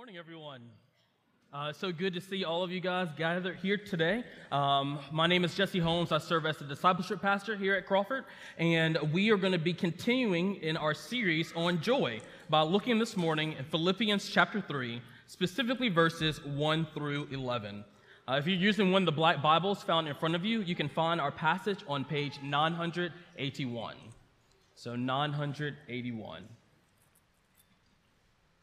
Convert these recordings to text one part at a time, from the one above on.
morning, everyone. Uh, so good to see all of you guys gathered here today. Um, my name is Jesse Holmes. I serve as the discipleship pastor here at Crawford, and we are going to be continuing in our series on joy by looking this morning in Philippians chapter 3, specifically verses 1 through 11. Uh, if you're using one of the black Bibles found in front of you, you can find our passage on page 981. So 981.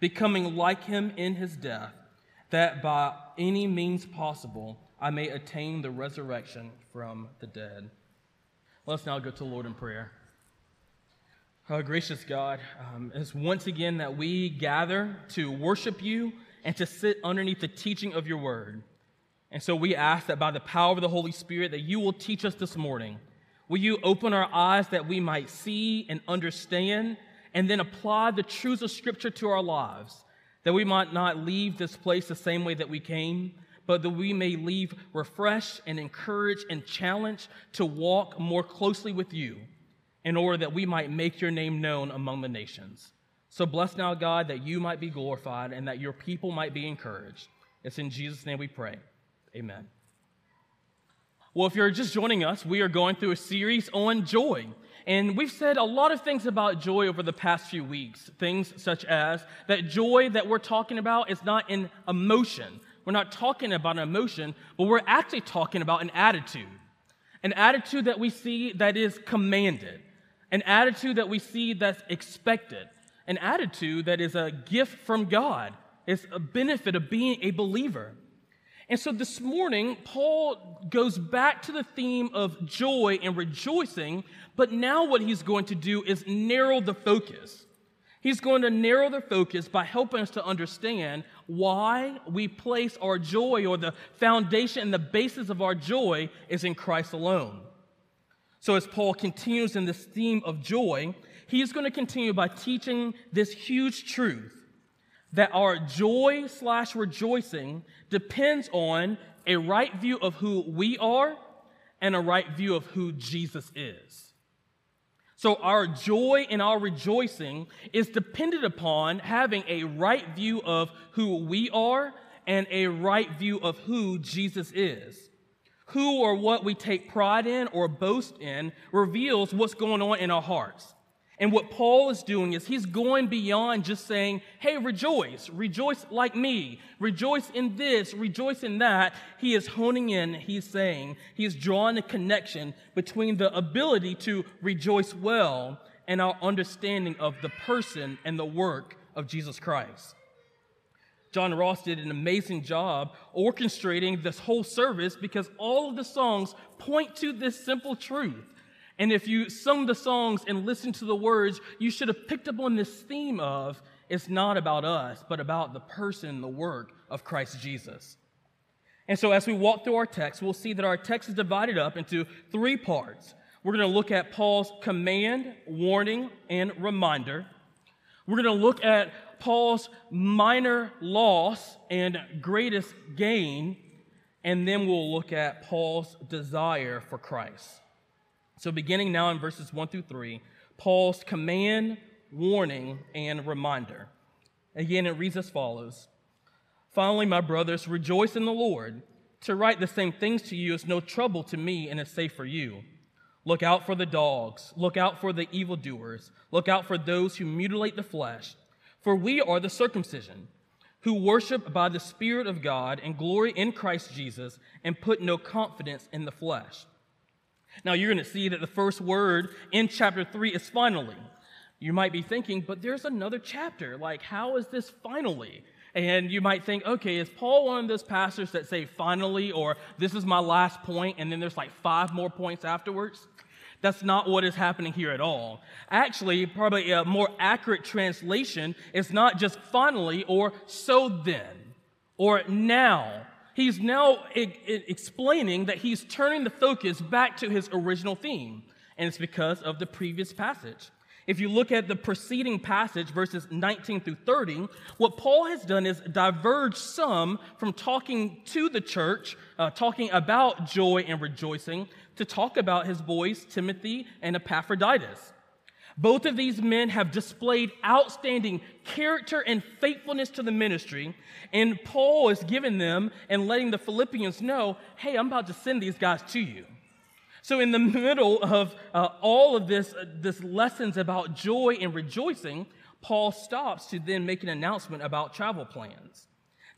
becoming like him in his death, that by any means possible I may attain the resurrection from the dead. Let's now go to Lord in prayer. Oh, gracious God, um, it's once again that we gather to worship you and to sit underneath the teaching of your word. And so we ask that by the power of the Holy Spirit that you will teach us this morning. Will you open our eyes that we might see and understand and then apply the truths of Scripture to our lives, that we might not leave this place the same way that we came, but that we may leave refreshed and encouraged and challenged to walk more closely with you in order that we might make your name known among the nations. So bless now, God, that you might be glorified and that your people might be encouraged. It's in Jesus' name we pray. Amen. Well, if you're just joining us, we are going through a series on joy. And we've said a lot of things about joy over the past few weeks. Things such as that joy that we're talking about is not an emotion. We're not talking about an emotion, but we're actually talking about an attitude. An attitude that we see that is commanded. An attitude that we see that's expected. An attitude that is a gift from God. It's a benefit of being a believer. And so this morning, Paul goes back to the theme of joy and rejoicing, but now what he's going to do is narrow the focus. He's going to narrow the focus by helping us to understand why we place our joy or the foundation and the basis of our joy is in Christ alone. So, as Paul continues in this theme of joy, he's going to continue by teaching this huge truth that our joy slash rejoicing depends on a right view of who we are and a right view of who Jesus is. So, our joy and our rejoicing is dependent upon having a right view of who we are and a right view of who Jesus is. Who or what we take pride in or boast in reveals what's going on in our hearts. And what Paul is doing is he's going beyond just saying, hey, rejoice, rejoice like me, rejoice in this, rejoice in that. He is honing in, he's saying, he's drawing a connection between the ability to rejoice well and our understanding of the person and the work of Jesus Christ. John Ross did an amazing job orchestrating this whole service because all of the songs point to this simple truth and if you sung the songs and listened to the words, you should have picked up on this theme of it's not about us, but about the person, the work of Christ Jesus. And so as we walk through our text, we'll see that our text is divided up into three parts. We're going to look at Paul's command, warning, and reminder. We're going to look at Paul's minor loss and greatest gain. and then we'll look at Paul's desire for Christ. So, beginning now in verses 1 through 3, Paul's command, warning, and reminder. Again, it reads as follows Finally, my brothers, rejoice in the Lord. To write the same things to you is no trouble to me and is safe for you. Look out for the dogs, look out for the evildoers, look out for those who mutilate the flesh. For we are the circumcision, who worship by the Spirit of God and glory in Christ Jesus and put no confidence in the flesh. Now, you're going to see that the first word in chapter 3 is finally. You might be thinking, but there's another chapter. Like, how is this finally? And you might think, okay, is Paul one of those pastors that say finally, or this is my last point, and then there's like five more points afterwards? That's not what is happening here at all. Actually, probably a more accurate translation is not just finally or so then or now. He's now explaining that he's turning the focus back to his original theme, and it's because of the previous passage. If you look at the preceding passage, verses 19 through 30, what Paul has done is diverge some from talking to the church, uh, talking about joy and rejoicing, to talk about his boys, Timothy and Epaphroditus. Both of these men have displayed outstanding character and faithfulness to the ministry, and Paul is giving them and letting the Philippians know hey, I'm about to send these guys to you. So, in the middle of uh, all of this, uh, this lessons about joy and rejoicing, Paul stops to then make an announcement about travel plans.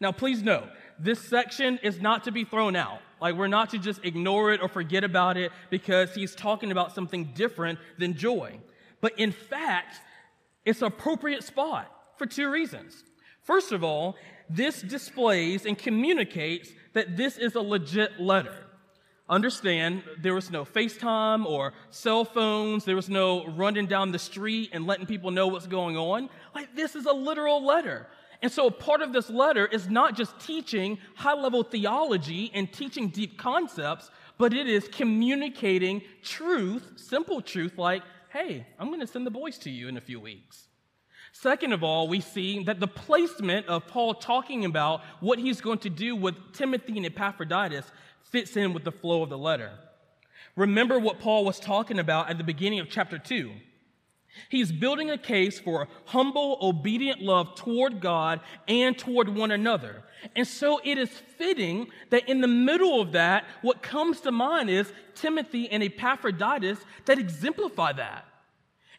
Now, please note, this section is not to be thrown out. Like, we're not to just ignore it or forget about it because he's talking about something different than joy. But in fact, it's an appropriate spot for two reasons. First of all, this displays and communicates that this is a legit letter. Understand, there was no FaceTime or cell phones. There was no running down the street and letting people know what's going on. Like, this is a literal letter. And so, a part of this letter is not just teaching high level theology and teaching deep concepts, but it is communicating truth, simple truth, like, hey, I'm going to send the boys to you in a few weeks. Second of all, we see that the placement of Paul talking about what he's going to do with Timothy and Epaphroditus fits in with the flow of the letter. Remember what Paul was talking about at the beginning of chapter 2. He's building a case for humble, obedient love toward God and toward one another. And so it is fitting that in the middle of that, what comes to mind is Timothy and Epaphroditus that exemplify that.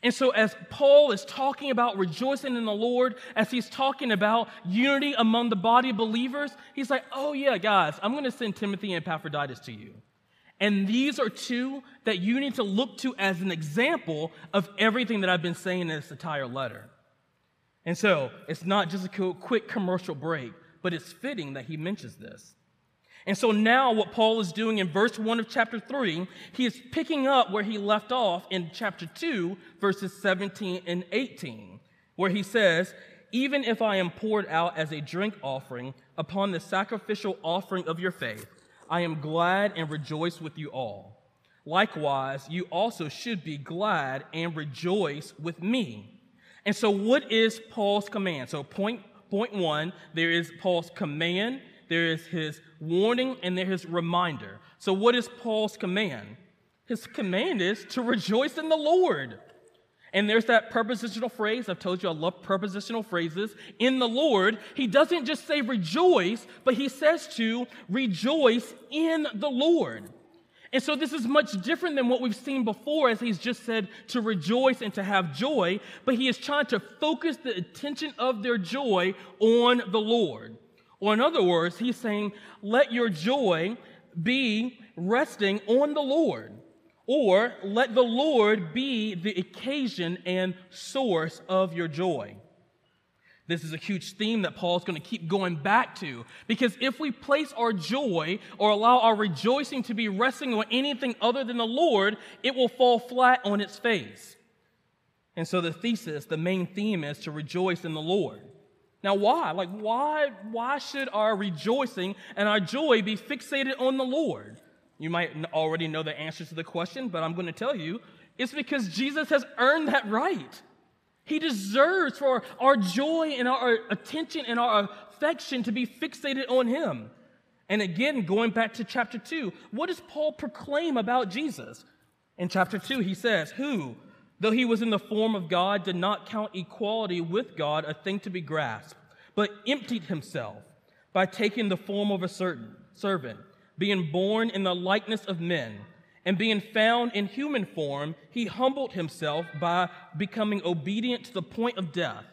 And so, as Paul is talking about rejoicing in the Lord, as he's talking about unity among the body of believers, he's like, oh, yeah, guys, I'm going to send Timothy and Epaphroditus to you. And these are two that you need to look to as an example of everything that I've been saying in this entire letter. And so, it's not just a quick commercial break, but it's fitting that he mentions this. And so now, what Paul is doing in verse 1 of chapter 3, he is picking up where he left off in chapter 2, verses 17 and 18, where he says, Even if I am poured out as a drink offering upon the sacrificial offering of your faith, I am glad and rejoice with you all. Likewise, you also should be glad and rejoice with me. And so, what is Paul's command? So, point, point one, there is Paul's command there is his warning, and there is reminder. So, what is Paul's command? His command is to rejoice in the Lord. And there's that prepositional phrase. I've told you I love prepositional phrases. In the Lord, he doesn't just say rejoice, but he says to rejoice in the Lord. And so this is much different than what we've seen before, as he's just said to rejoice and to have joy, but he is trying to focus the attention of their joy on the Lord. Or, in other words, he's saying, let your joy be resting on the Lord. Or let the Lord be the occasion and source of your joy. This is a huge theme that Paul's going to keep going back to. Because if we place our joy or allow our rejoicing to be resting on anything other than the Lord, it will fall flat on its face. And so the thesis, the main theme is to rejoice in the Lord. Now, why? Like, why, why should our rejoicing and our joy be fixated on the Lord? You might already know the answer to the question, but I'm going to tell you it's because Jesus has earned that right. He deserves for our joy and our attention and our affection to be fixated on Him. And again, going back to chapter 2, what does Paul proclaim about Jesus? In chapter 2, he says, Who, though he was in the form of God, did not count equality with God a thing to be grasped, but emptied himself by taking the form of a certain servant, being born in the likeness of men, and being found in human form, he humbled himself by becoming obedient to the point of death,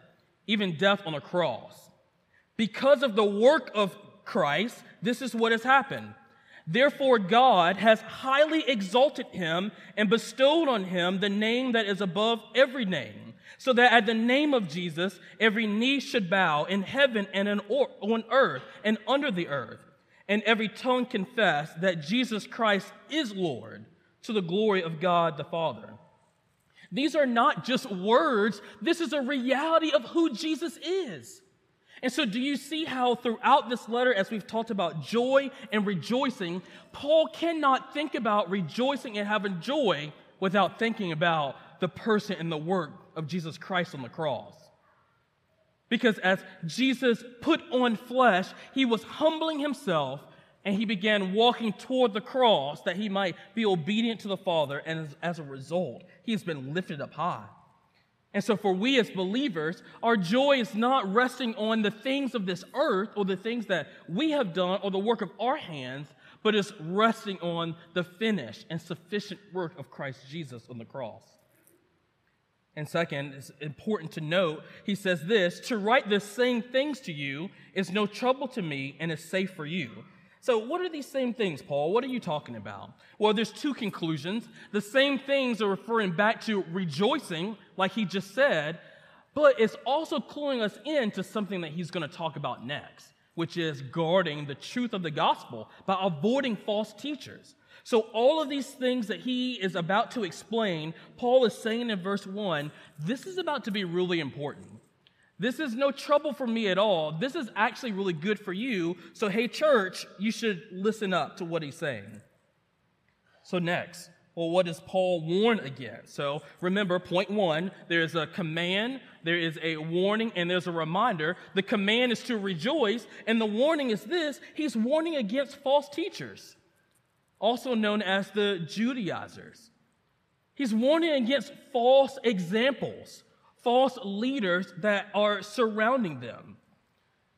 even death on a cross. Because of the work of Christ, this is what has happened. Therefore, God has highly exalted him and bestowed on him the name that is above every name, so that at the name of Jesus, every knee should bow in heaven and on earth and under the earth, and every tongue confess that Jesus Christ is Lord to the glory of God the Father. These are not just words, this is a reality of who Jesus is. And so, do you see how throughout this letter, as we've talked about joy and rejoicing, Paul cannot think about rejoicing and having joy without thinking about the person and the work of Jesus Christ on the cross. Because as Jesus put on flesh, he was humbling himself and he began walking toward the cross that he might be obedient to the Father. And as, a result, he has been lifted up high. And so, for we as believers, our joy is not resting on the things of this earth or the things that we have done or the work of our hands, but is resting on the finished and sufficient work of Christ Jesus on the cross. And second, it's important to note, he says this to write the same things to you is no trouble to me and is safe for you. So, what are these same things, Paul? What are you talking about? Well, there's two conclusions. The same things are referring back to rejoicing, like he just said, but it's also cluing us into something that he's going to talk about next, which is guarding the truth of the gospel by avoiding false teachers. So, all of these things that he is about to explain, Paul is saying in verse 1, this is about to be really important. This is no trouble for me at all. This is actually really good for you. So, hey, church, you should listen up to what he's saying. So, next, well, what does Paul warn against? So, remember, point one there's a command, there is a warning, and there's a reminder. The command is to rejoice, and the warning is this he's warning against false teachers, also known as the Judaizers. He's warning against false examples false leaders that are surrounding them.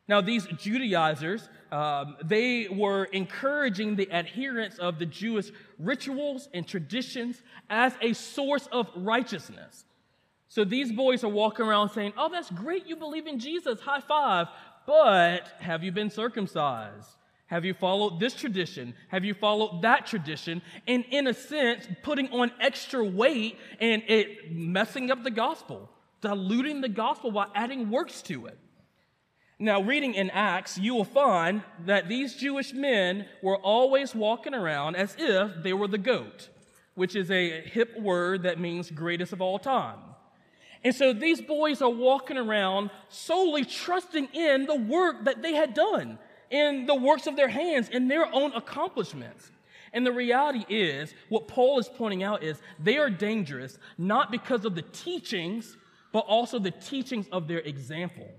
Now, these Judaizers, um, they were encouraging the adherence of the Jewish rituals and traditions as a source of righteousness. So these boys are walking around saying, Oh, that's great, you believe in Jesus, high five, but have you been circumcised? Have you followed this tradition? Have you followed that tradition? And in a sense, putting on extra weight and it messing up the gospel diluting the gospel by adding works to it. Now, reading in Acts, you will find that these Jewish men were always walking around as if they were the goat, which is a hip word that means greatest of all time. And so these boys are walking around solely trusting in the work that they had done, in the works of their hands, in their own accomplishments. And the reality is, what Paul is pointing out is they are dangerous not because of the teachings but also the teachings of their example.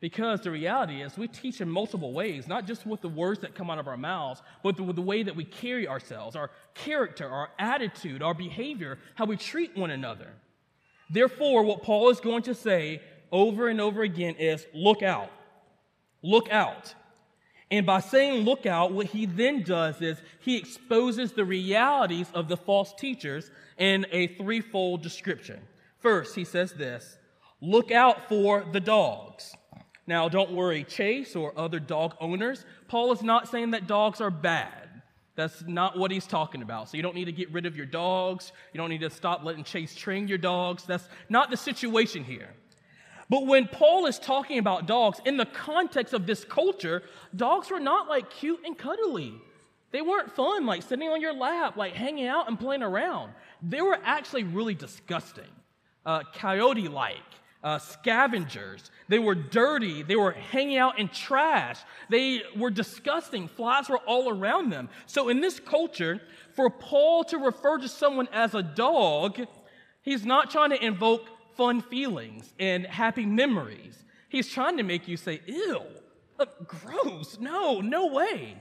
Because the reality is, we teach in multiple ways, not just with the words that come out of our mouths, but with the way that we carry ourselves, our character, our attitude, our behavior, how we treat one another. Therefore, what Paul is going to say over and over again is look out. Look out. And by saying look out, what he then does is he exposes the realities of the false teachers in a threefold description. First, he says this look out for the dogs. Now, don't worry, Chase or other dog owners. Paul is not saying that dogs are bad. That's not what he's talking about. So you don't need to get rid of your dogs. You don't need to stop letting Chase train your dogs. That's not the situation here. But when Paul is talking about dogs, in the context of this culture, dogs were not like cute and cuddly. They weren't fun, like sitting on your lap, like hanging out and playing around. They were actually really disgusting uh, coyote like, uh, scavengers. They were dirty. They were hanging out in trash. They were disgusting. Flies were all around them. So, in this culture, for Paul to refer to someone as a dog, he's not trying to invoke fun feelings and happy memories. He's trying to make you say, ew, Look, gross. No, no way.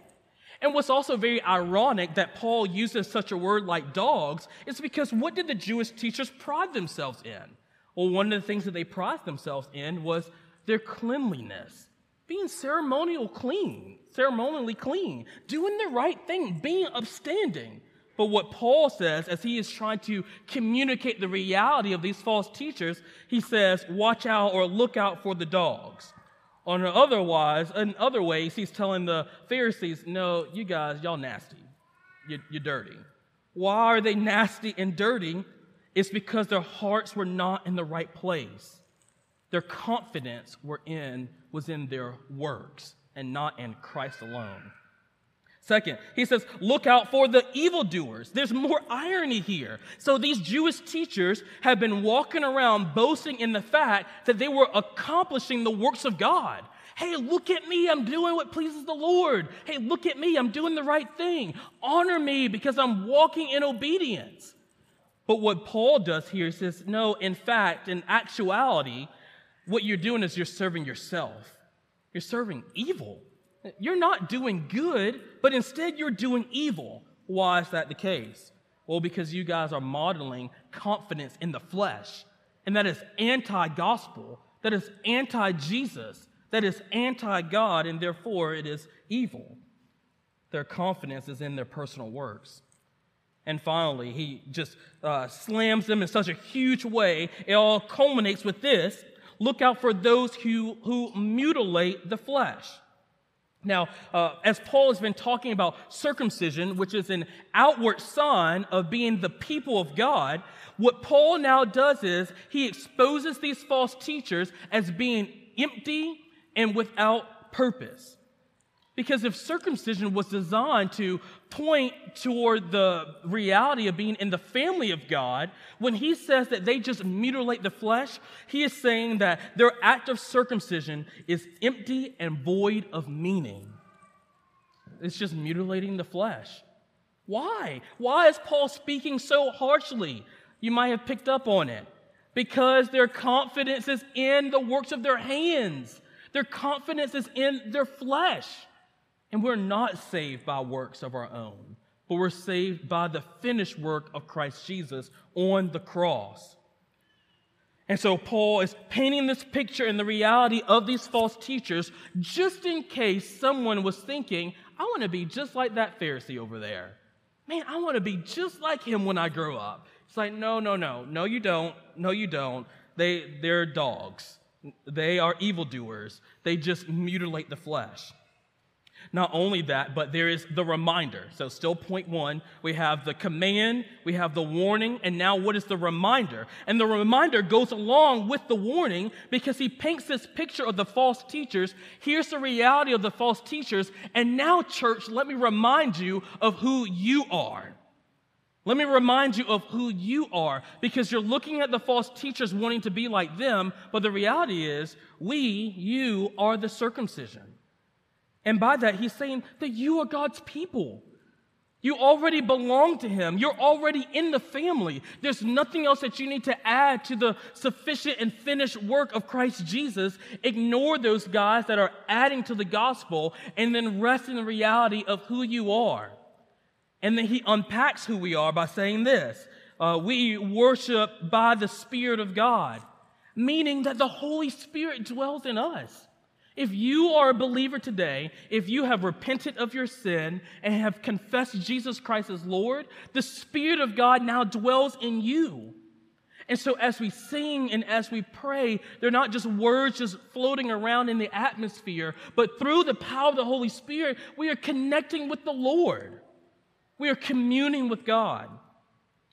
And what's also very ironic that Paul uses such a word like dogs is because what did the Jewish teachers pride themselves in? Well, one of the things that they prided themselves in was their cleanliness, being ceremonial clean, ceremonially clean, doing the right thing, being upstanding. But what Paul says, as he is trying to communicate the reality of these false teachers, he says, watch out or look out for the dogs. On otherwise, in other ways, he's telling the Pharisees, no, you guys, y'all nasty. You're, you're dirty. Why are they nasty and dirty? It's because their hearts were not in the right place. Their confidence were in, was in their works and not in Christ alone. Second, he says, look out for the evildoers. There's more irony here. So these Jewish teachers have been walking around boasting in the fact that they were accomplishing the works of God. Hey, look at me. I'm doing what pleases the Lord. Hey, look at me. I'm doing the right thing. Honor me because I'm walking in obedience. But what Paul does here says, no, in fact, in actuality, what you're doing is you're serving yourself. You're serving evil. You're not doing good, but instead you're doing evil. Why is that the case? Well, because you guys are modeling confidence in the flesh, and that is anti gospel, that is anti Jesus, that is anti God, and therefore it is evil. Their confidence is in their personal works. And finally, he just uh, slams them in such a huge way. It all culminates with this look out for those who, who mutilate the flesh. Now, uh, as Paul has been talking about circumcision, which is an outward sign of being the people of God, what Paul now does is he exposes these false teachers as being empty and without purpose. Because if circumcision was designed to point toward the reality of being in the family of God, when he says that they just mutilate the flesh, he is saying that their act of circumcision is empty and void of meaning. It's just mutilating the flesh. Why? Why is Paul speaking so harshly? You might have picked up on it. Because their confidence is in the works of their hands. Their confidence is in their flesh. And we're not saved by works of our own, but we're saved by the finished work of Christ Jesus on the cross. And so Paul is painting this picture in the reality of these false teachers just in case someone was thinking, I want to be just like that Pharisee over there. Man, I want to be just like him when I grow up. It's like, no, no, no. No, you don't. No, you don't. They, they're dogs. They are evildoers. They just mutilate the flesh. Not only that, but there is the reminder. So, still point one, we have the command, we have the warning, and now what is the reminder? And the reminder goes along with the warning because he paints this picture of the false teachers. Here's the reality of the false teachers. And now, church, let me remind you of who you are. Let me remind you of who you are because you're looking at the false teachers wanting to be like them, but the reality is, we, you, are the circumcision. And by that, he's saying that you are God's people. You already belong to Him. You're already in the family. There's nothing else that you need to add to the sufficient and finished work of Christ Jesus. Ignore those guys that are adding to the gospel and then rest in the reality of who you are. And then He unpacks who we are by saying this uh, We worship by the Spirit of God, meaning that the Holy Spirit dwells in us. If you are a believer today, if you have repented of your sin and have confessed Jesus Christ as Lord, the Spirit of God now dwells in you. And so, as we sing and as we pray, they're not just words just floating around in the atmosphere, but through the power of the Holy Spirit, we are connecting with the Lord. We are communing with God.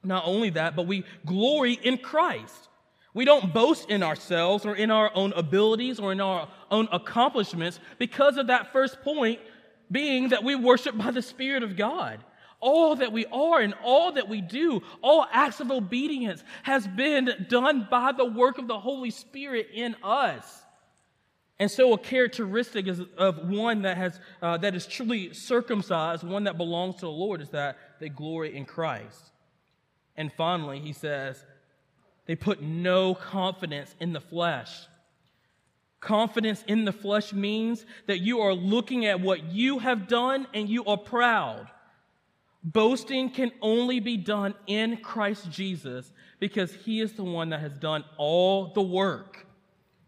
Not only that, but we glory in Christ. We don't boast in ourselves or in our own abilities or in our own accomplishments because of that first point being that we worship by the Spirit of God. All that we are and all that we do, all acts of obedience has been done by the work of the Holy Spirit in us. And so, a characteristic is of one that has uh, that is truly circumcised, one that belongs to the Lord, is that they glory in Christ. And finally, he says, they put no confidence in the flesh. Confidence in the flesh means that you are looking at what you have done and you are proud. Boasting can only be done in Christ Jesus because he is the one that has done all the work.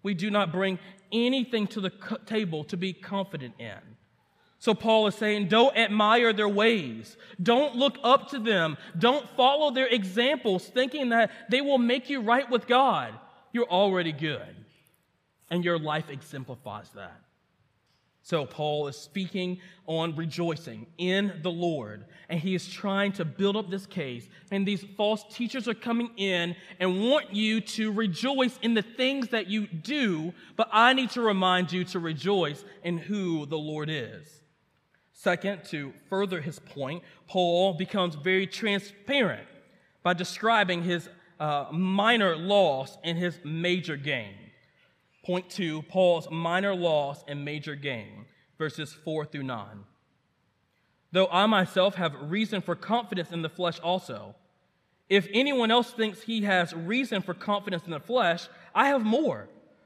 We do not bring anything to the table to be confident in. So Paul is saying, don't admire their ways. Don't look up to them. Don't follow their examples thinking that they will make you right with God. You're already good. And your life exemplifies that. So, Paul is speaking on rejoicing in the Lord, and he is trying to build up this case. And these false teachers are coming in and want you to rejoice in the things that you do, but I need to remind you to rejoice in who the Lord is. Second, to further his point, Paul becomes very transparent by describing his uh, minor loss and his major gain. Point two, Paul's minor loss and major gain, verses 4 through 9. Though I myself have reason for confidence in the flesh also. If anyone else thinks he has reason for confidence in the flesh, I have more.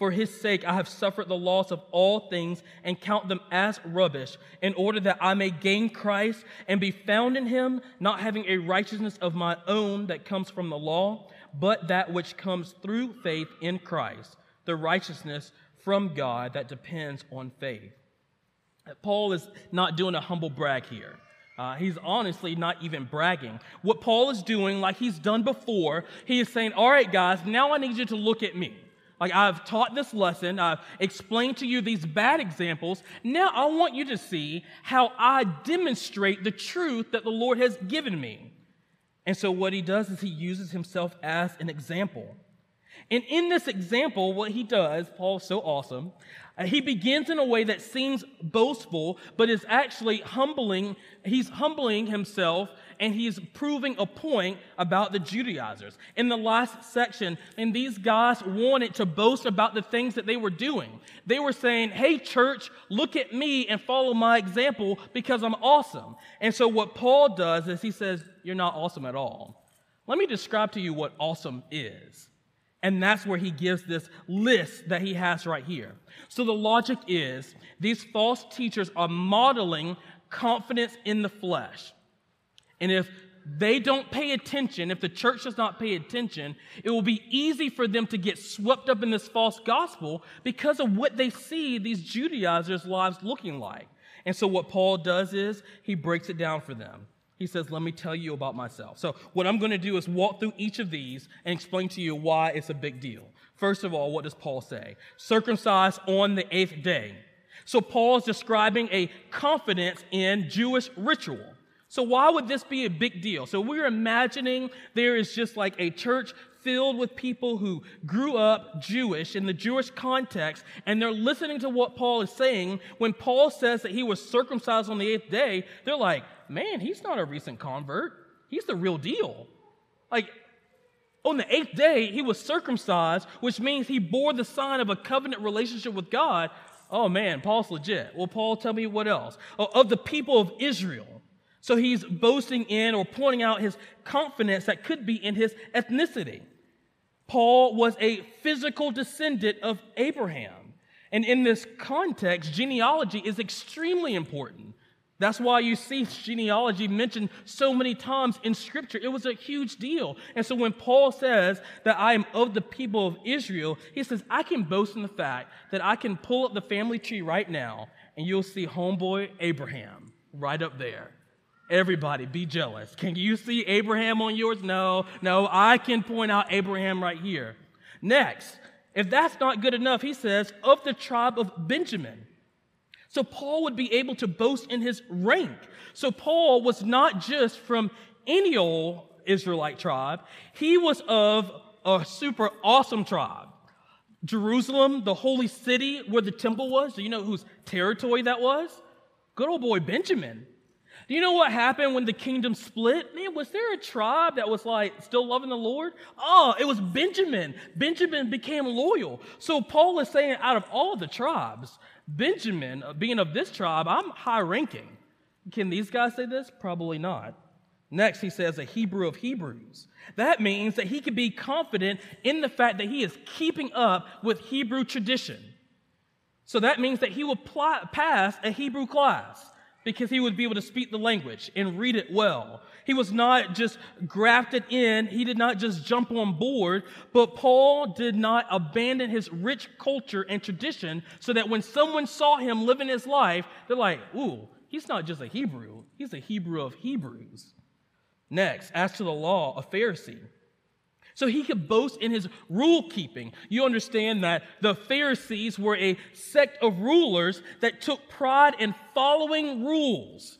For his sake, I have suffered the loss of all things and count them as rubbish, in order that I may gain Christ and be found in him, not having a righteousness of my own that comes from the law, but that which comes through faith in Christ, the righteousness from God that depends on faith. Paul is not doing a humble brag here. Uh, he's honestly not even bragging. What Paul is doing, like he's done before, he is saying, All right, guys, now I need you to look at me. Like I've taught this lesson, I've explained to you these bad examples. Now I want you to see how I demonstrate the truth that the Lord has given me. And so what he does is he uses himself as an example. And in this example, what he does, Paul's so awesome, uh, he begins in a way that seems boastful, but is actually humbling. He's humbling himself and he's proving a point about the Judaizers. In the last section, and these guys wanted to boast about the things that they were doing. They were saying, Hey, church, look at me and follow my example because I'm awesome. And so, what Paul does is he says, You're not awesome at all. Let me describe to you what awesome is. And that's where he gives this list that he has right here. So the logic is these false teachers are modeling confidence in the flesh. And if they don't pay attention, if the church does not pay attention, it will be easy for them to get swept up in this false gospel because of what they see these Judaizers' lives looking like. And so what Paul does is he breaks it down for them he says, Let me tell you about myself. So, what I'm going to do is walk through each of these and explain to you why it's a big deal. First of all, what does Paul say? Circumcised on the eighth day. So, Paul is describing a confidence in Jewish ritual. So, why would this be a big deal? So, we're imagining there is just like a church filled with people who grew up Jewish in the Jewish context, and they're listening to what Paul is saying. When Paul says that he was circumcised on the eighth day, they're like, man, he's not a recent convert. He's the real deal. Like, on the eighth day, he was circumcised, which means he bore the sign of a covenant relationship with God. Oh man, Paul's legit. Well, Paul, tell me what else? Oh, of the people of Israel. So he's boasting in or pointing out his confidence that could be in his ethnicity. Paul was a physical descendant of Abraham. And in this context, genealogy is extremely important. That's why you see genealogy mentioned so many times in Scripture. It was a huge deal. And so when Paul says that I am of the people of Israel, he says, I can boast in the fact that I can pull up the family tree right now and you'll see homeboy Abraham right up there. Everybody, be jealous. Can you see Abraham on yours? No, no, I can point out Abraham right here. Next, if that's not good enough, he says, of the tribe of Benjamin. So Paul would be able to boast in his rank. So Paul was not just from any old Israelite tribe, he was of a super awesome tribe. Jerusalem, the holy city where the temple was, do you know whose territory that was? Good old boy Benjamin. Do you know what happened when the kingdom split? Man, was there a tribe that was like still loving the Lord? Oh, it was Benjamin. Benjamin became loyal. So Paul is saying, out of all the tribes, Benjamin, uh, being of this tribe, I'm high ranking. Can these guys say this? Probably not. Next, he says a Hebrew of Hebrews. That means that he can be confident in the fact that he is keeping up with Hebrew tradition. So that means that he will pl- pass a Hebrew class because he would be able to speak the language and read it well. He was not just grafted in, he did not just jump on board, but Paul did not abandon his rich culture and tradition so that when someone saw him living his life, they're like, ooh, he's not just a Hebrew, he's a Hebrew of Hebrews. Next, as to the law, a Pharisee. So he could boast in his rule keeping. You understand that the Pharisees were a sect of rulers that took pride in following rules.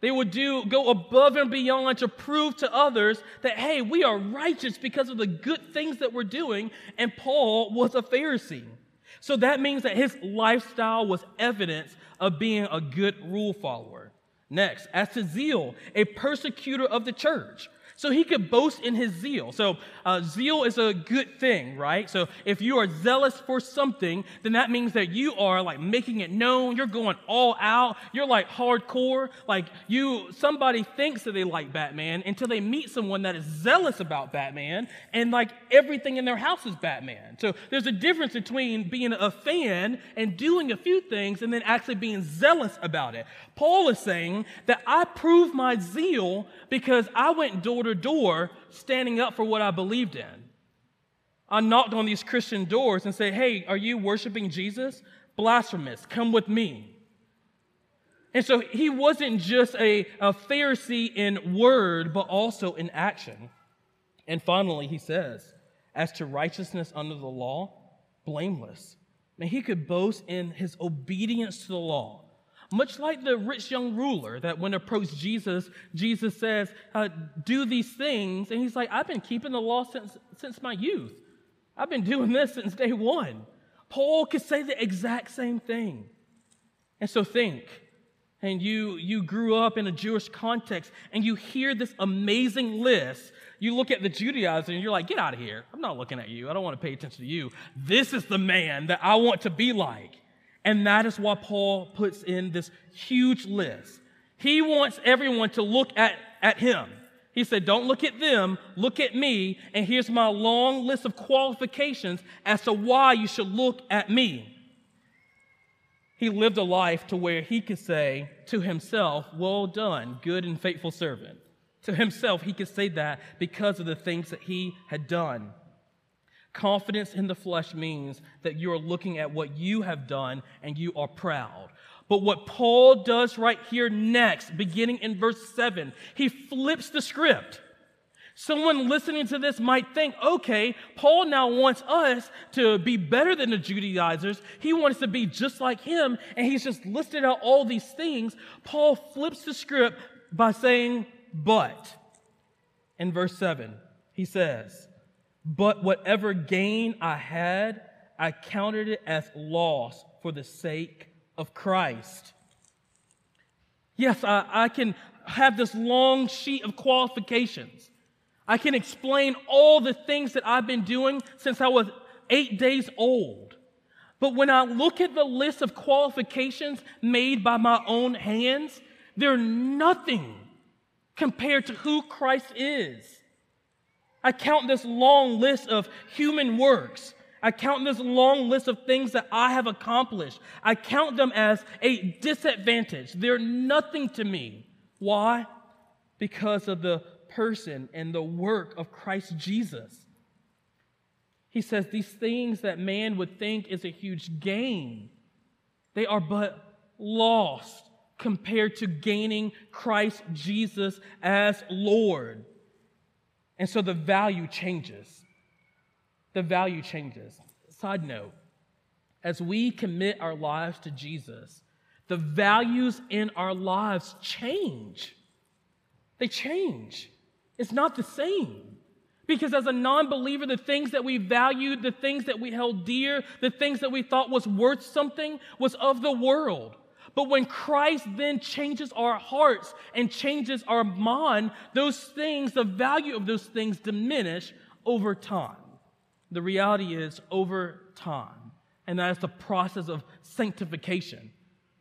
They would do go above and beyond to prove to others that hey, we are righteous because of the good things that we're doing, and Paul was a Pharisee. So that means that his lifestyle was evidence of being a good rule follower. Next, as to zeal, a persecutor of the church. So he could boast in his zeal. So uh, zeal is a good thing, right? So if you are zealous for something, then that means that you are like making it known. You're going all out. You're like hardcore. Like you, somebody thinks that they like Batman until they meet someone that is zealous about Batman, and like everything in their house is Batman. So there's a difference between being a fan and doing a few things and then actually being zealous about it. Paul is saying that I prove my zeal because I went door to door standing up for what I believed in. I knocked on these Christian doors and said, Hey, are you worshiping Jesus? Blasphemous, come with me. And so he wasn't just a, a Pharisee in word, but also in action. And finally, he says, As to righteousness under the law, blameless. And he could boast in his obedience to the law. Much like the rich young ruler that when approached Jesus, Jesus says, uh, Do these things. And he's like, I've been keeping the law since, since my youth. I've been doing this since day one. Paul could say the exact same thing. And so think, and you, you grew up in a Jewish context, and you hear this amazing list. You look at the Judaizer and you're like, get out of here. I'm not looking at you. I don't want to pay attention to you. This is the man that I want to be like. And that is why Paul puts in this huge list. He wants everyone to look at, at him. He said, Don't look at them, look at me. And here's my long list of qualifications as to why you should look at me. He lived a life to where he could say to himself, Well done, good and faithful servant. To himself, he could say that because of the things that he had done. Confidence in the flesh means that you are looking at what you have done and you are proud. But what Paul does right here next, beginning in verse 7, he flips the script. Someone listening to this might think, okay, Paul now wants us to be better than the Judaizers. He wants to be just like him, and he's just listed out all these things. Paul flips the script by saying, but. In verse 7, he says, but whatever gain I had, I counted it as loss for the sake of Christ. Yes, I, I, can have this long sheet of qualifications. I can explain all the things that I've been doing since I was eight days old. But when I look at the list of qualifications made by my own hands, they're nothing compared to who Christ is. I count this long list of human works. I count this long list of things that I have accomplished. I count them as a disadvantage. They're nothing to me. Why? Because of the person and the work of Christ Jesus. He says these things that man would think is a huge gain, they are but lost compared to gaining Christ Jesus as Lord. And so the value changes. The value changes. Side note as we commit our lives to Jesus, the values in our lives change. They change. It's not the same. Because as a non believer, the things that we valued, the things that we held dear, the things that we thought was worth something was of the world. But when Christ then changes our hearts and changes our mind, those things, the value of those things diminish over time. The reality is over time. And that is the process of sanctification.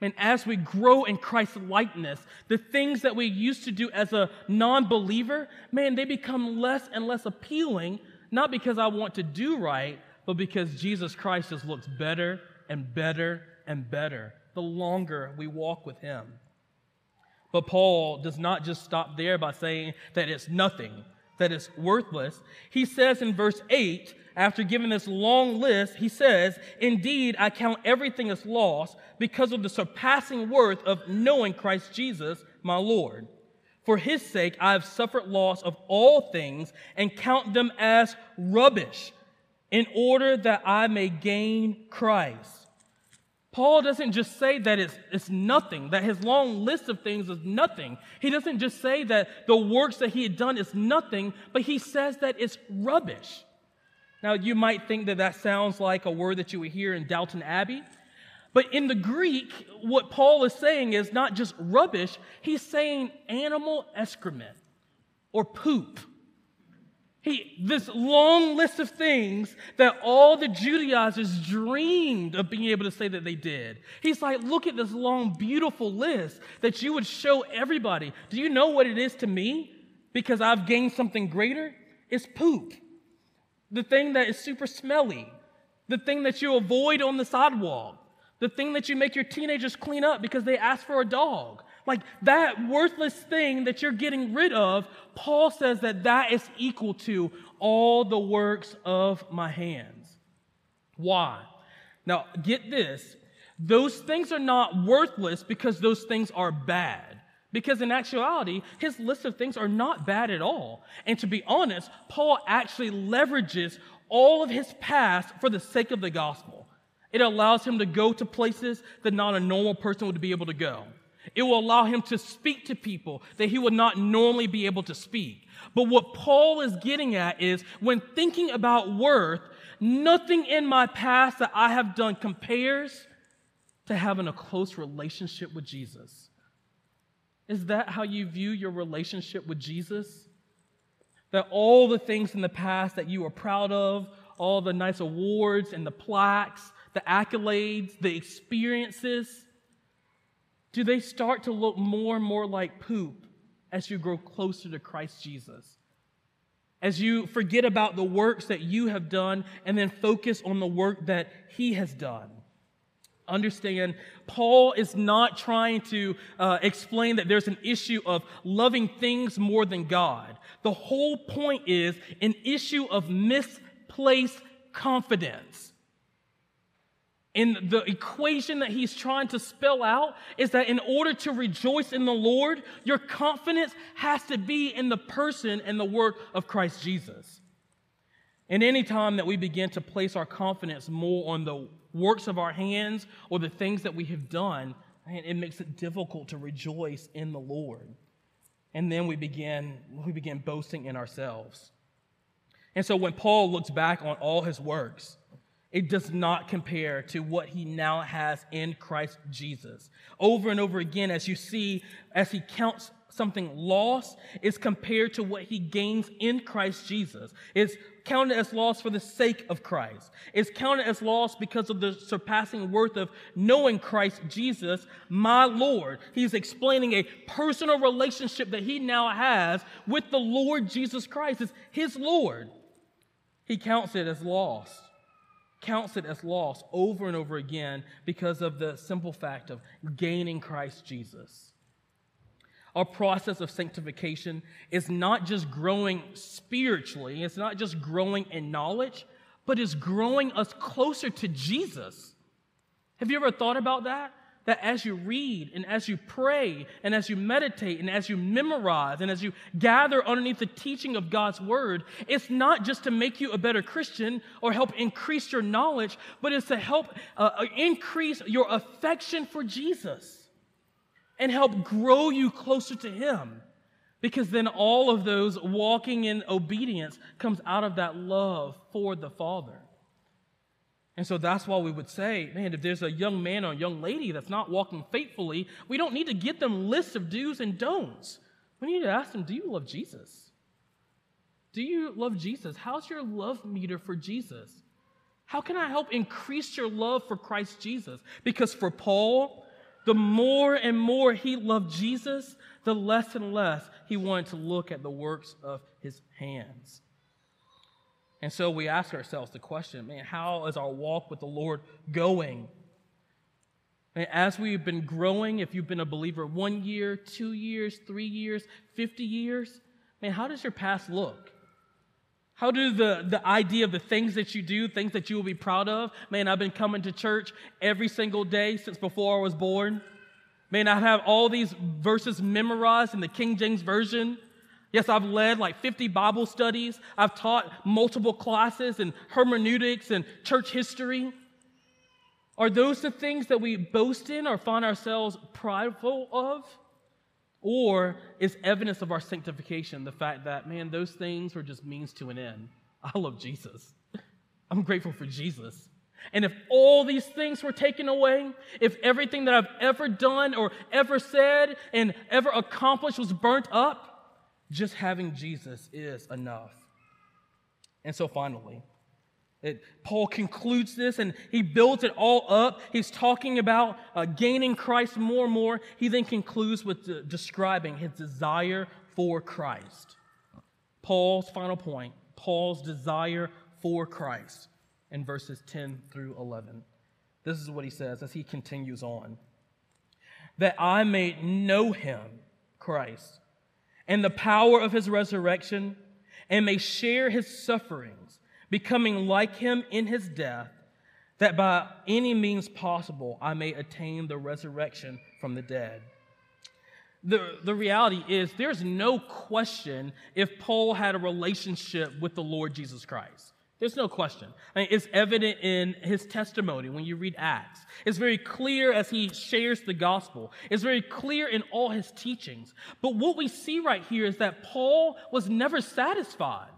And as we grow in Christ's likeness, the things that we used to do as a non believer, man, they become less and less appealing, not because I want to do right, but because Jesus Christ just looks better and better and better the longer we walk with Him. But Paul does not just stop there by saying that it's nothing, that it's worthless. He says in verse 8, after giving this long list, he says, Indeed, I count everything as loss because of the surpassing worth of knowing Christ Jesus, my Lord. For his sake, I have suffered loss of all things and count them as rubbish in order that I may gain Christ Paul doesn't just say that it's, it's nothing, that his long list of things is nothing. He doesn't just say that the works that he had done is nothing, but he says that it's rubbish. Now, you might think that that sounds like a word that you would hear in Downton Abbey, but in the Greek, what Paul is saying is not just rubbish, he's saying animal excrement or poop he, this long list of things that all the Judaizers dreamed of being able to say that they did. He's like, look at this long, beautiful list that you would show everybody. Do you know what it is to me? Because I've gained something greater? It's poop. The thing that is super smelly. The thing that you avoid on the sidewalk. The thing that you make your teenagers clean up because they ask for a dog. Like that worthless thing that you're getting rid of, Paul says that that is equal to all the works of my hands. Why? Now, get this. Those things are not worthless because those things are bad. Because in actuality, his list of things are not bad at all. And to be honest, Paul actually leverages all of his past for the sake of the gospel. It allows him to go to places that not a normal person would be able to go. It will allow him to speak to people that he would not normally be able to speak. But what Paul is getting at is when thinking about worth, nothing in my past that I have done compares to having a close relationship with Jesus. Is that how you view your relationship with Jesus? That all the things in the past that you are proud of, all the nice awards and the plaques, the accolades, the experiences, do they start to look more and more like poop as you grow closer to Christ Jesus? As you forget about the works that you have done and then focus on the work that He has done. Understand, Paul is not trying to uh, explain that there's an issue of loving things more than God. The whole point is an issue of misplaced confidence. And the equation that he's trying to spell out is that in order to rejoice in the Lord, your confidence has to be in the person and the work of Christ Jesus. And any time that we begin to place our confidence more on the works of our hands or the things that we have done, it makes it difficult to rejoice in the Lord. And then we begin, we begin boasting in ourselves. And so when Paul looks back on all his works, it does not compare to what he now has in Christ Jesus. Over and over again, as you see, as he counts something lost, is compared to what he gains in Christ Jesus. It's counted as loss for the sake of Christ. It's counted as loss because of the surpassing worth of knowing Christ Jesus, my Lord. He's explaining a personal relationship that he now has with the Lord Jesus Christ. It's his Lord. He counts it as lost counts it as loss over and over again because of the simple fact of gaining Christ Jesus. Our process of sanctification is not just growing spiritually, it's not just growing in knowledge, but it's growing us closer to Jesus. Have you ever thought about that? That as you read and as you pray and as you meditate and as you memorize and as you gather underneath the teaching of God's word, it's not just to make you a better Christian or help increase your knowledge, but it's to help uh, uh increase your affection for Jesus and help grow you closer to Him. Because then all of those walking in obedience comes out of that love for the Father. And so that's why we would say, man, if there's a young man or a young lady that's not walking faithfully, we don't need to get them lists of do's and don'ts. We need to ask them, do you love Jesus? Do you love Jesus? How's your love meter for Jesus? How can I help increase your love for Christ Jesus? Because for Paul, the more and more he loved Jesus, the less and less he wanted to look at the works of his hands. And so we ask ourselves the question man, how is our walk with the Lord going? And as we've been growing, if you've been a believer one year, two years, three years, 50 years, man, how does your past look? How do the, the idea of the things that you do, things that you will be proud of? Man, I've been coming to church every single day since before I was born. Man, I have all these verses memorized in the King James Version. Yes, I've led like 50 Bible studies. I've taught multiple classes in hermeneutics and church history. Are those the things that we boast in or find ourselves prideful of? Or is evidence of our sanctification the fact that, man, those things were just means to an end? I love Jesus. I'm grateful for Jesus. And if all these things were taken away, if everything that I've ever done or ever said and ever accomplished was burnt up, just having Jesus is enough. And so finally, it, Paul concludes this and he builds it all up. He's talking about uh, gaining Christ more and more. He then concludes with the, describing his desire for Christ. Paul's final point Paul's desire for Christ in verses 10 through 11. This is what he says as he continues on that I may know him, Christ and the power of his resurrection, and may share his sufferings, becoming like him in his death, that by any means possible I may attain the resurrection from the dead. The, the reality is, there's no question if Paul had a relationship with the Lord Jesus Christ. There's no question. I mean, it's evident in his testimony when you read Acts. It's very clear as he shares the gospel. It's very clear in all his teachings. But what we see right here is that Paul was never satisfied.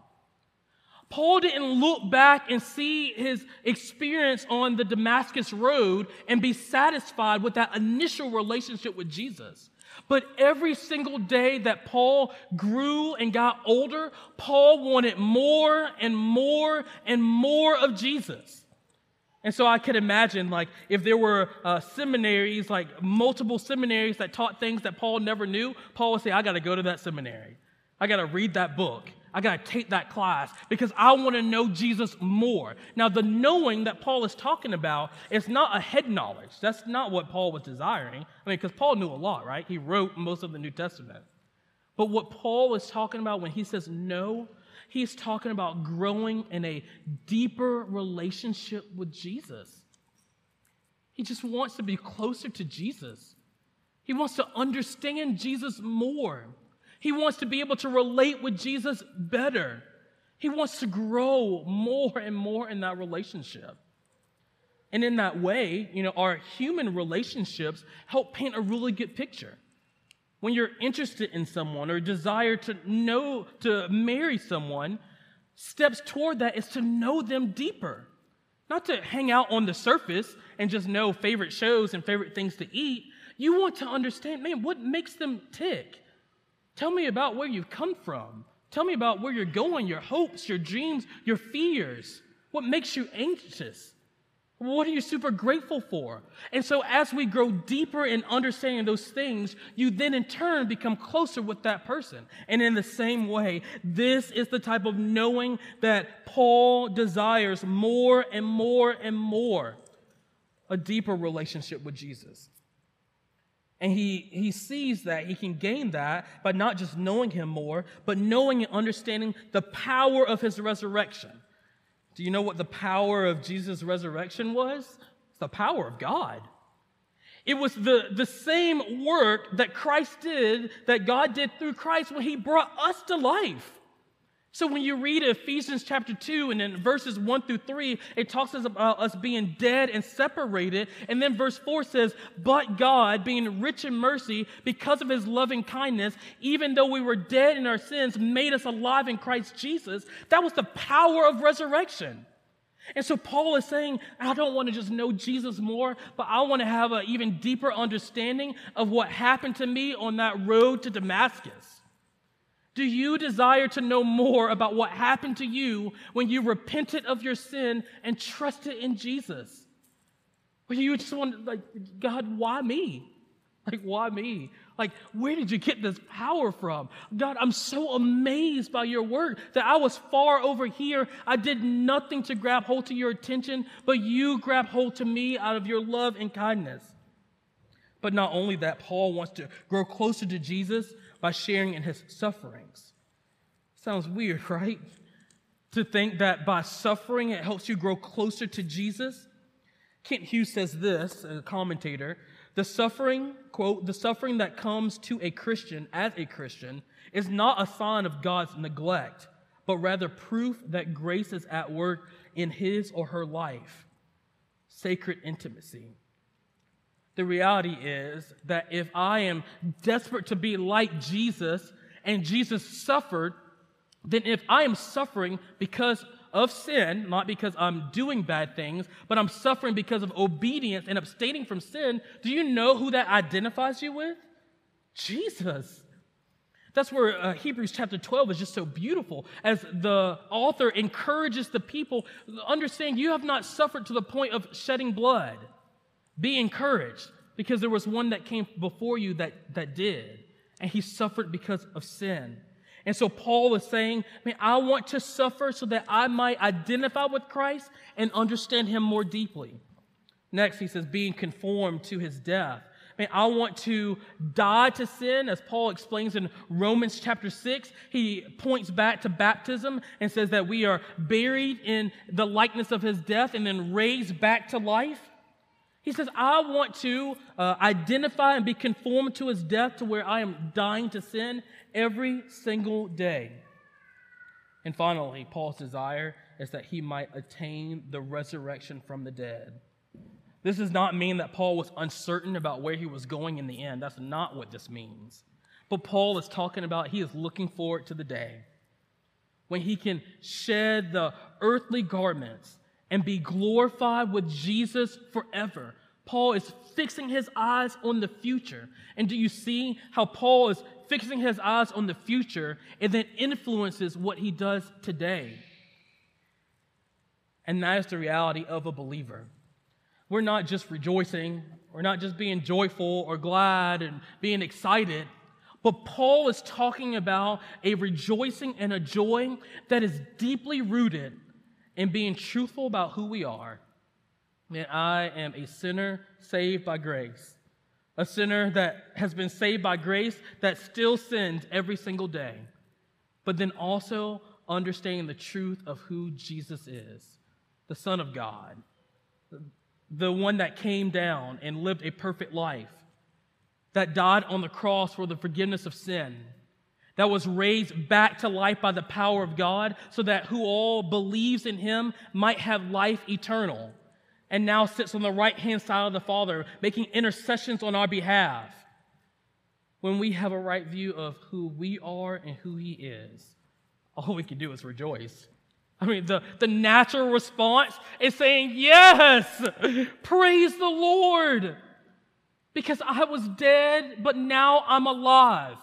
Paul didn't look back and see his experience on the Damascus Road and be satisfied with that initial relationship with Jesus. But every single day that Paul grew and got older, Paul wanted more and more and more of Jesus. And so I could imagine, like, if there were uh, seminaries, like multiple seminaries that taught things that Paul never knew, Paul would say, I got to go to that seminary. I got to read that book. I got to take that class because I want to know Jesus more. Now, the knowing that Paul is talking about is not a head knowledge. That's not what Paul was desiring. I mean, because Paul knew a lot, right? He wrote most of the New Testament. But what Paul is talking about when he says know, he's talking about growing in a deeper relationship with Jesus. He just wants to be closer to Jesus. He wants to understand Jesus more. He wants to be able to relate with Jesus better. He wants to grow more and more in that relationship. And in that way, you know, our human relationships help paint a really good picture. When you're interested in someone or desire to know, to marry someone, steps toward that is to know them deeper. Not to hang out on the surface and just know favorite shows and favorite things to eat. You want to understand, man, what makes them tick? Tell me about where you've come from. Tell me about where you're going, your hopes, your dreams, your fears. What makes you anxious? What are you super grateful for? And so, as we grow deeper in understanding those things, you then in turn become closer with that person. And in the same way, this is the type of knowing that Paul desires more and more and more a deeper relationship with Jesus. And he, he sees that he can gain that by not just knowing him more, but knowing and understanding the power of his resurrection. Do you know what the power of Jesus' resurrection was? It's the power of God. It was the, the same work that Christ did, that God did through Christ when he brought us to life. So when you read Ephesians chapter 2 and then verses 1 through 3, it talks about us being dead and separated. And then verse 4 says, But God, being rich in mercy, because of his loving kindness, even though we were dead in our sins, made us alive in Christ Jesus. That was the power of resurrection. And so Paul is saying, I don't want to just know Jesus more, but I want to have an even deeper understanding of what happened to me on that road to Damascus. Do you desire to know more about what happened to you when you repented of your sin and trusted in Jesus? Or you just want, like, God, why me? Like, why me? Like, where did you get this power from? God, I'm so amazed by your word that I was far over here. I did nothing to grab hold to your attention, but you grab hold to me out of your love and kindness. But not only that, Paul wants to grow closer to Jesus by sharing in his sufferings. Sounds weird, right? To think that by suffering it helps you grow closer to Jesus. Kent Hughes says this, a commentator the suffering, quote, the suffering that comes to a Christian as a Christian is not a sign of God's neglect, but rather proof that grace is at work in his or her life. Sacred intimacy. The reality is that if I am desperate to be like Jesus and Jesus suffered, then if I am suffering because of sin, not because I'm doing bad things, but I'm suffering because of obedience and abstaining from sin, do you know who that identifies you with? Jesus. That's where uh, Hebrews chapter 12 is just so beautiful as the author encourages the people understand you have not suffered to the point of shedding blood. Be encouraged because there was one that came before you that, that did, and he suffered because of sin. And so Paul is saying, I want to suffer so that I might identify with Christ and understand him more deeply. Next, he says, being conformed to his death. Man, I want to die to sin, as Paul explains in Romans chapter 6. He points back to baptism and says that we are buried in the likeness of his death and then raised back to life. He says, I want to uh, identify and be conformed to his death to where I am dying to sin every single day. And finally, Paul's desire is that he might attain the resurrection from the dead. This does not mean that Paul was uncertain about where he was going in the end. That's not what this means. But Paul is talking about he is looking forward to the day when he can shed the earthly garments and be glorified with Jesus forever. Paul is fixing his eyes on the future. And do you see how Paul is fixing his eyes on the future and then influences what he does today? And that is the reality of a believer. We're not just rejoicing, we're not just being joyful or glad and being excited, but Paul is talking about a rejoicing and a joy that is deeply rooted in being truthful about who we are. And I am a sinner saved by grace, a sinner that has been saved by grace that still sins every single day, but then also understanding the truth of who Jesus is the Son of God, the one that came down and lived a perfect life, that died on the cross for the forgiveness of sin that was raised back to life by the power of God, so that who all believes in him might have life eternal, and now sits on the right hand side of the Father, making intercessions on our behalf. When we have a right view of who we are and who he is, all we can do is rejoice. I mean, the, the natural response is saying, Yes, praise the Lord. Because I was dead, but now I'm alive.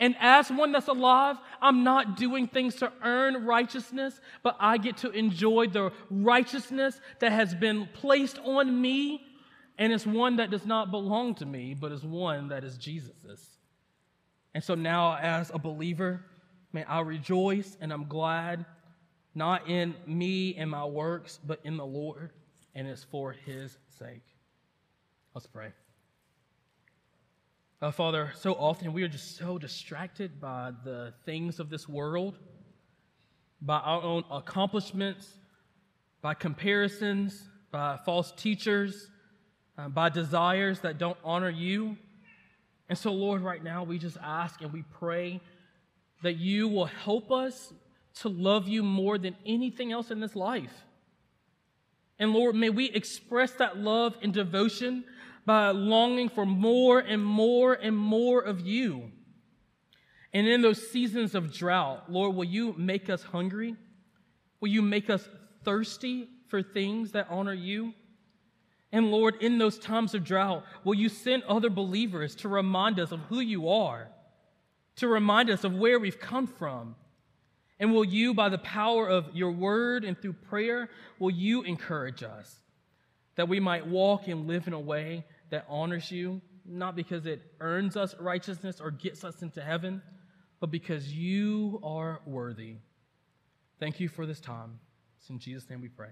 And as one that's alive, I'm not doing things to earn righteousness, but I get to enjoy the righteousness that has been placed on me. And it's one that does not belong to me, but is one that is Jesus's. And so now, as a believer, may I rejoice and I'm glad, not in me and my works, but in the Lord, and it's for his sake. Let's pray. Uh, Father, so often we are just so distracted by the things of this world, by our own accomplishments, by comparisons, by false teachers, uh, by desires that don't honor you. And so, Lord, right now we just ask and we pray that you will help us to love you more than anything else in this life. And Lord, may we express that love and devotion by longing for more and more and more of you. And in those seasons of drought, Lord, will you make us hungry? Will you make us thirsty for things that honor you? And Lord, in those times of drought, will you send other believers to remind us of who you are, to remind us of where we've come from? And will you, by the power of your word and through prayer, will you encourage us that we might walk and live in a way that honors you, not because it earns us righteousness or gets us into heaven, but because you are worthy. Thank you for this time. It's in Jesus' name we pray.